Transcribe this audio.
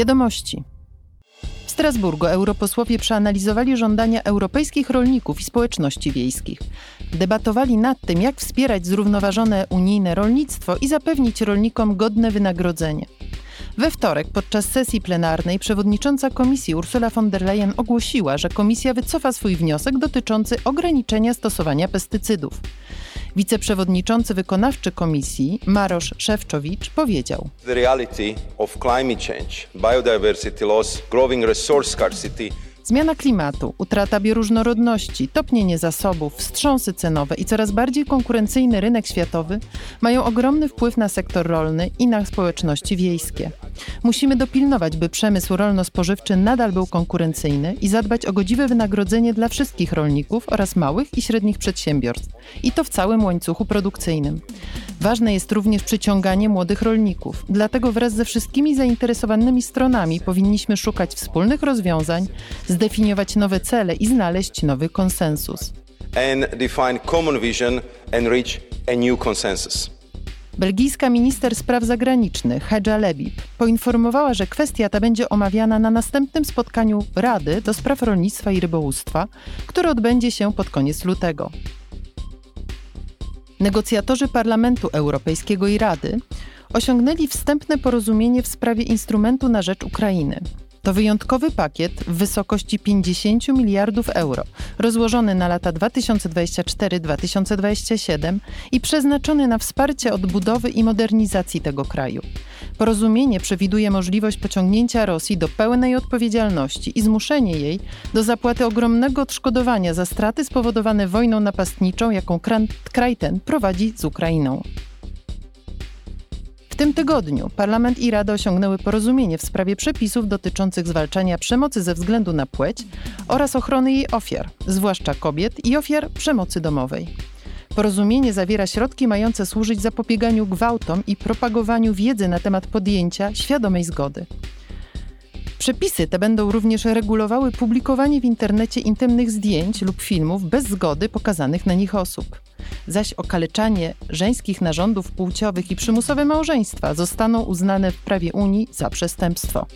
Wiadomości. W Strasburgu europosłowie przeanalizowali żądania europejskich rolników i społeczności wiejskich. Debatowali nad tym, jak wspierać zrównoważone unijne rolnictwo i zapewnić rolnikom godne wynagrodzenie. We wtorek podczas sesji plenarnej przewodnicząca komisji Ursula von der Leyen ogłosiła, że komisja wycofa swój wniosek dotyczący ograniczenia stosowania pestycydów. Wiceprzewodniczący wykonawczy komisji Marosz Szewczowicz powiedział: The reality of climate change, biodiversity loss, growing resource scarcity Zmiana klimatu, utrata bioróżnorodności, topnienie zasobów, wstrząsy cenowe i coraz bardziej konkurencyjny rynek światowy mają ogromny wpływ na sektor rolny i na społeczności wiejskie. Musimy dopilnować, by przemysł rolno-spożywczy nadal był konkurencyjny i zadbać o godziwe wynagrodzenie dla wszystkich rolników oraz małych i średnich przedsiębiorstw, i to w całym łańcuchu produkcyjnym. Ważne jest również przyciąganie młodych rolników, dlatego wraz ze wszystkimi zainteresowanymi stronami powinniśmy szukać wspólnych rozwiązań, zdefiniować nowe cele i znaleźć nowy konsensus. and define common vision and reach a new consensus. Belgijska minister spraw zagranicznych Hedja Lebib poinformowała, że kwestia ta będzie omawiana na następnym spotkaniu Rady do spraw rolnictwa i rybołówstwa, które odbędzie się pod koniec lutego. Negocjatorzy Parlamentu Europejskiego i Rady osiągnęli wstępne porozumienie w sprawie instrumentu na rzecz Ukrainy. To wyjątkowy pakiet w wysokości 50 miliardów euro, rozłożony na lata 2024-2027 i przeznaczony na wsparcie odbudowy i modernizacji tego kraju. Porozumienie przewiduje możliwość pociągnięcia Rosji do pełnej odpowiedzialności i zmuszenie jej do zapłaty ogromnego odszkodowania za straty spowodowane wojną napastniczą, jaką kraj ten prowadzi z Ukrainą. Tym tygodniu Parlament i Rada osiągnęły porozumienie w sprawie przepisów dotyczących zwalczania przemocy ze względu na płeć oraz ochrony jej ofiar, zwłaszcza kobiet i ofiar przemocy domowej. Porozumienie zawiera środki mające służyć zapobieganiu gwałtom i propagowaniu wiedzy na temat podjęcia świadomej zgody. Przepisy te będą również regulowały publikowanie w internecie intymnych zdjęć lub filmów bez zgody pokazanych na nich osób. Zaś okaleczanie żeńskich narządów płciowych i przymusowe małżeństwa zostaną uznane w prawie Unii za przestępstwo.